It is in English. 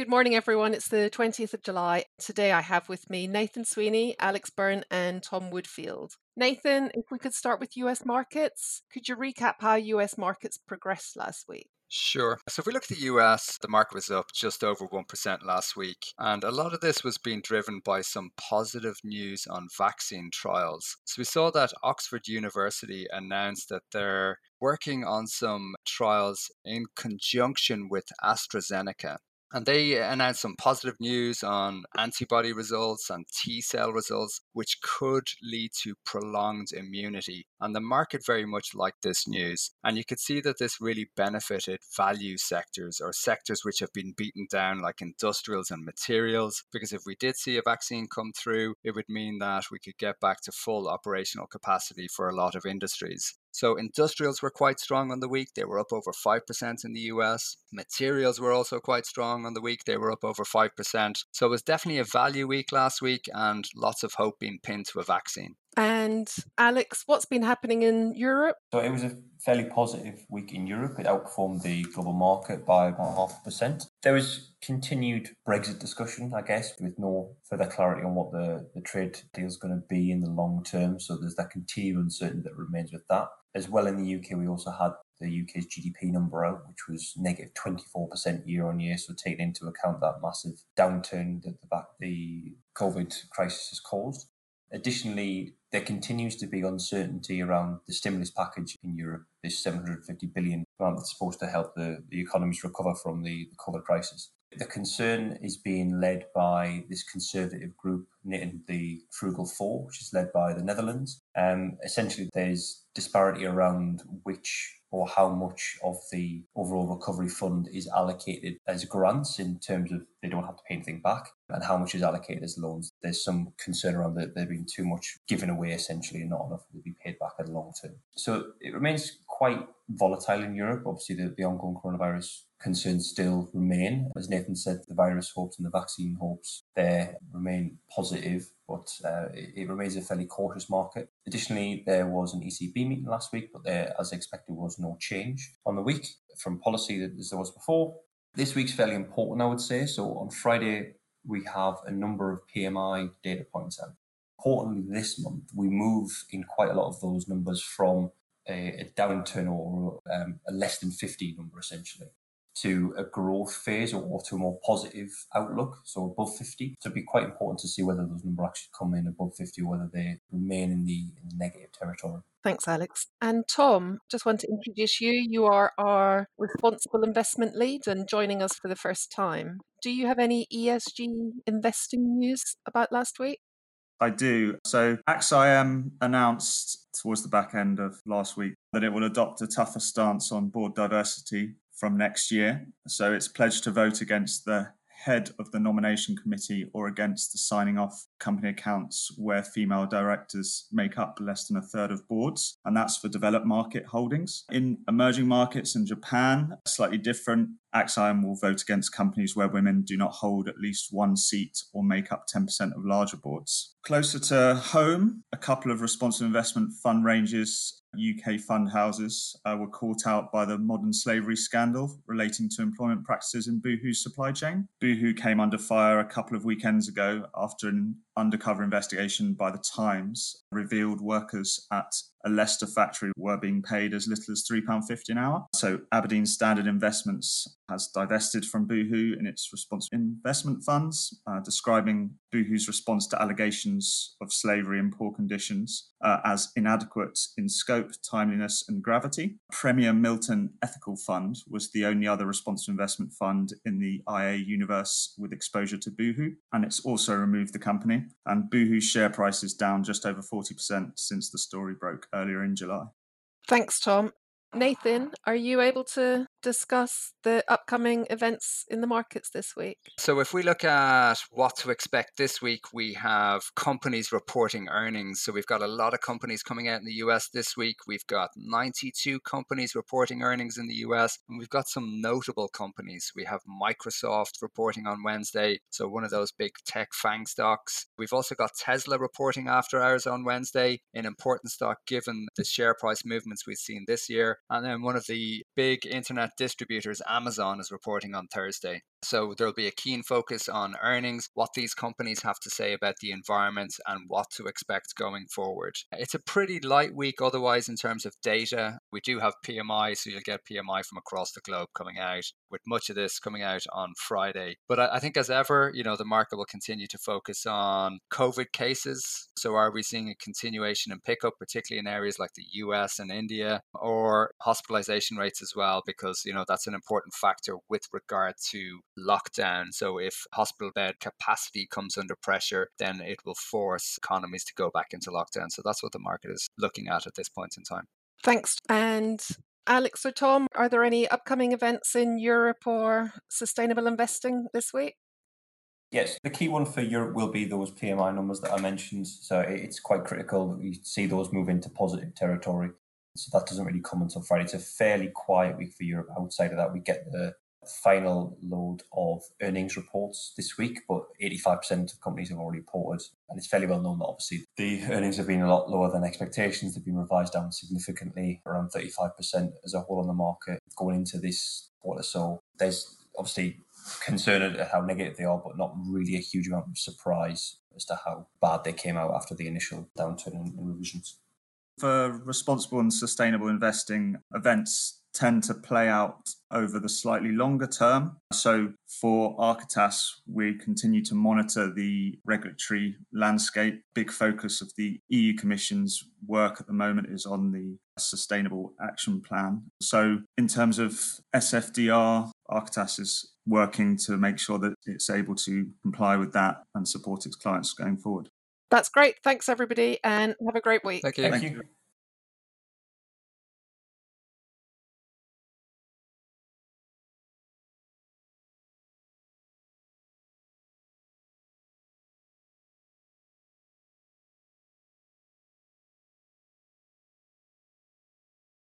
Good morning, everyone. It's the 20th of July. Today I have with me Nathan Sweeney, Alex Byrne, and Tom Woodfield. Nathan, if we could start with US markets, could you recap how US markets progressed last week? Sure. So if we look at the US, the market was up just over 1% last week. And a lot of this was being driven by some positive news on vaccine trials. So we saw that Oxford University announced that they're working on some trials in conjunction with AstraZeneca. And they announced some positive news on antibody results and T cell results, which could lead to prolonged immunity. And the market very much liked this news. And you could see that this really benefited value sectors or sectors which have been beaten down, like industrials and materials. Because if we did see a vaccine come through, it would mean that we could get back to full operational capacity for a lot of industries. So industrials were quite strong on the week. They were up over 5% in the US. Materials were also quite strong on the week. They were up over 5%. So it was definitely a value week last week and lots of hope being pinned to a vaccine. And Alex, what's been happening in Europe? So it was a fairly positive week in Europe. It outperformed the global market by about half a percent. There was continued Brexit discussion, I guess, with no further clarity on what the, the trade deal is going to be in the long term. So there's that continued uncertainty that remains with that. As well in the UK, we also had the UK's GDP number out, which was negative 24% year on year. So taking into account that massive downturn that the, the COVID crisis has caused. Additionally, there continues to be uncertainty around the stimulus package in Europe, this 750 billion grant that's supposed to help the, the economies recover from the, the COVID crisis. The concern is being led by this conservative group the Frugal Four, which is led by the Netherlands. Um, essentially, there's disparity around which or how much of the overall recovery fund is allocated as grants in terms of they don't have to pay anything back and how much is allocated as loans. There's some concern around that there being too much given away essentially and not enough will be paid back in the long term. So it remains quite volatile in Europe. Obviously, the, the ongoing coronavirus concerns still remain. As Nathan said, the virus hopes and the vaccine hopes there remain positive, but uh, it, remains a fairly cautious market. Additionally, there was an ECB meeting last week, but there, as expected, was no change on the week from policy as there was before. This week's fairly important, I would say. So on Friday, we have a number of PMI data points out. Importantly, this month, we move in quite a lot of those numbers from a, a downturn or um, a less than 50 number, essentially to a growth phase or, to a more positive outlook, so above 50. So it'd be quite important to see whether those numbers actually come in above 50 or whether they remain in the, in the negative territory. Thanks, Alex. And Tom, just want to introduce you. You are our responsible investment lead and joining us for the first time. Do you have any ESG investing news about last week? I do. So AXA IM announced towards the back end of last week that it will adopt a tougher stance on board diversity from next year. So it's pledged to vote against the head of the nomination committee or against the signing off company accounts where female directors make up less than a third of boards. And that's for developed market holdings. In emerging markets in Japan, slightly different. AXA IM will vote against companies where women do not hold at least one seat or make up 10% of larger boards. Closer to home, a couple of responsible investment fund ranges UK fund houses uh, were caught out by the modern slavery scandal relating to employment practices in Boohoo's supply chain. Boohoo came under fire a couple of weekends ago after an undercover investigation by the Times revealed workers at a Leicester factory were being paid as little as £3.50 an hour. So Aberdeen Standard Investments has divested from Boohoo in its responsible investment funds, uh, describing Boohoo's response to allegations of slavery and poor conditions uh, as inadequate in scope, timeliness, and gravity. Premier Miton Ethical Fund was the only other responsible investment fund in the IA universe with exposure to Boohoo, and it's also removed the company. And Boohoo's share price is down just over 40% since the story broke earlier in July. Thanks, Tom. Nathan, are you able to discuss the upcoming events in the markets this week? So, if we look at what to expect this week, we have companies reporting earnings. So, we've got a lot of companies coming out in the US this week. We've got 92 companies reporting earnings in the US, and we've got some notable companies. We have Microsoft reporting on Wednesday, so one of those big tech FANG stocks. We've also got Tesla reporting after hours on Wednesday, an important stock given the share price movements we've seen this year. And then one of the big internet distributors, Amazon, is reporting on Thursday. So there'll be a keen focus on earnings, what these companies have to say about the environment, and what to expect going forward. It's a pretty light week otherwise in terms of data. We do have PMI, so you'll get PMI from across the globe coming out, with much of this coming out on Friday. But I think as ever, you know, the market will continue to focus on COVID cases. So are we seeing a continuation and pickup, particularly in areas like the US and India, or hospitalization rates as well, because, you know, that's an important factor with regard to lockdown. So if hospital bed capacity comes under pressure, then it will force economies to go back into lockdown. So that's what the market is looking at at this point in time. Thanks. And Alex or Tom, are there any upcoming events in Europe or sustainable investing this week? Yes, the key one for Europe will be those PMI numbers that I mentioned. So it's quite critical that we see those move into positive territory. So that doesn't really come until Friday. It's a fairly quiet week for Europe. Outside of that, we get the final load of earnings reports this week, but 85% of companies have already reported. And it's fairly well known that obviously the earnings have been a lot lower than expectations. They've been revised down significantly, around 35% as a whole on the market going into this quarter. So there's obviously concern at how negative they are, but not really a huge amount of surprise as to how bad they came out after the initial downturn in, in revisions. For responsible and sustainable investing events, tend to play out over the slightly longer term. So for Architas, we continue to monitor the regulatory landscape. Big focus of the EU Commission's work at the moment is on the Sustainable Action Plan. So in terms of SFDR, Architas is working to make sure that it's able to comply with that and support its clients going forward. That's great. Thanks, everybody, and have a great week. Thank you. Thank you.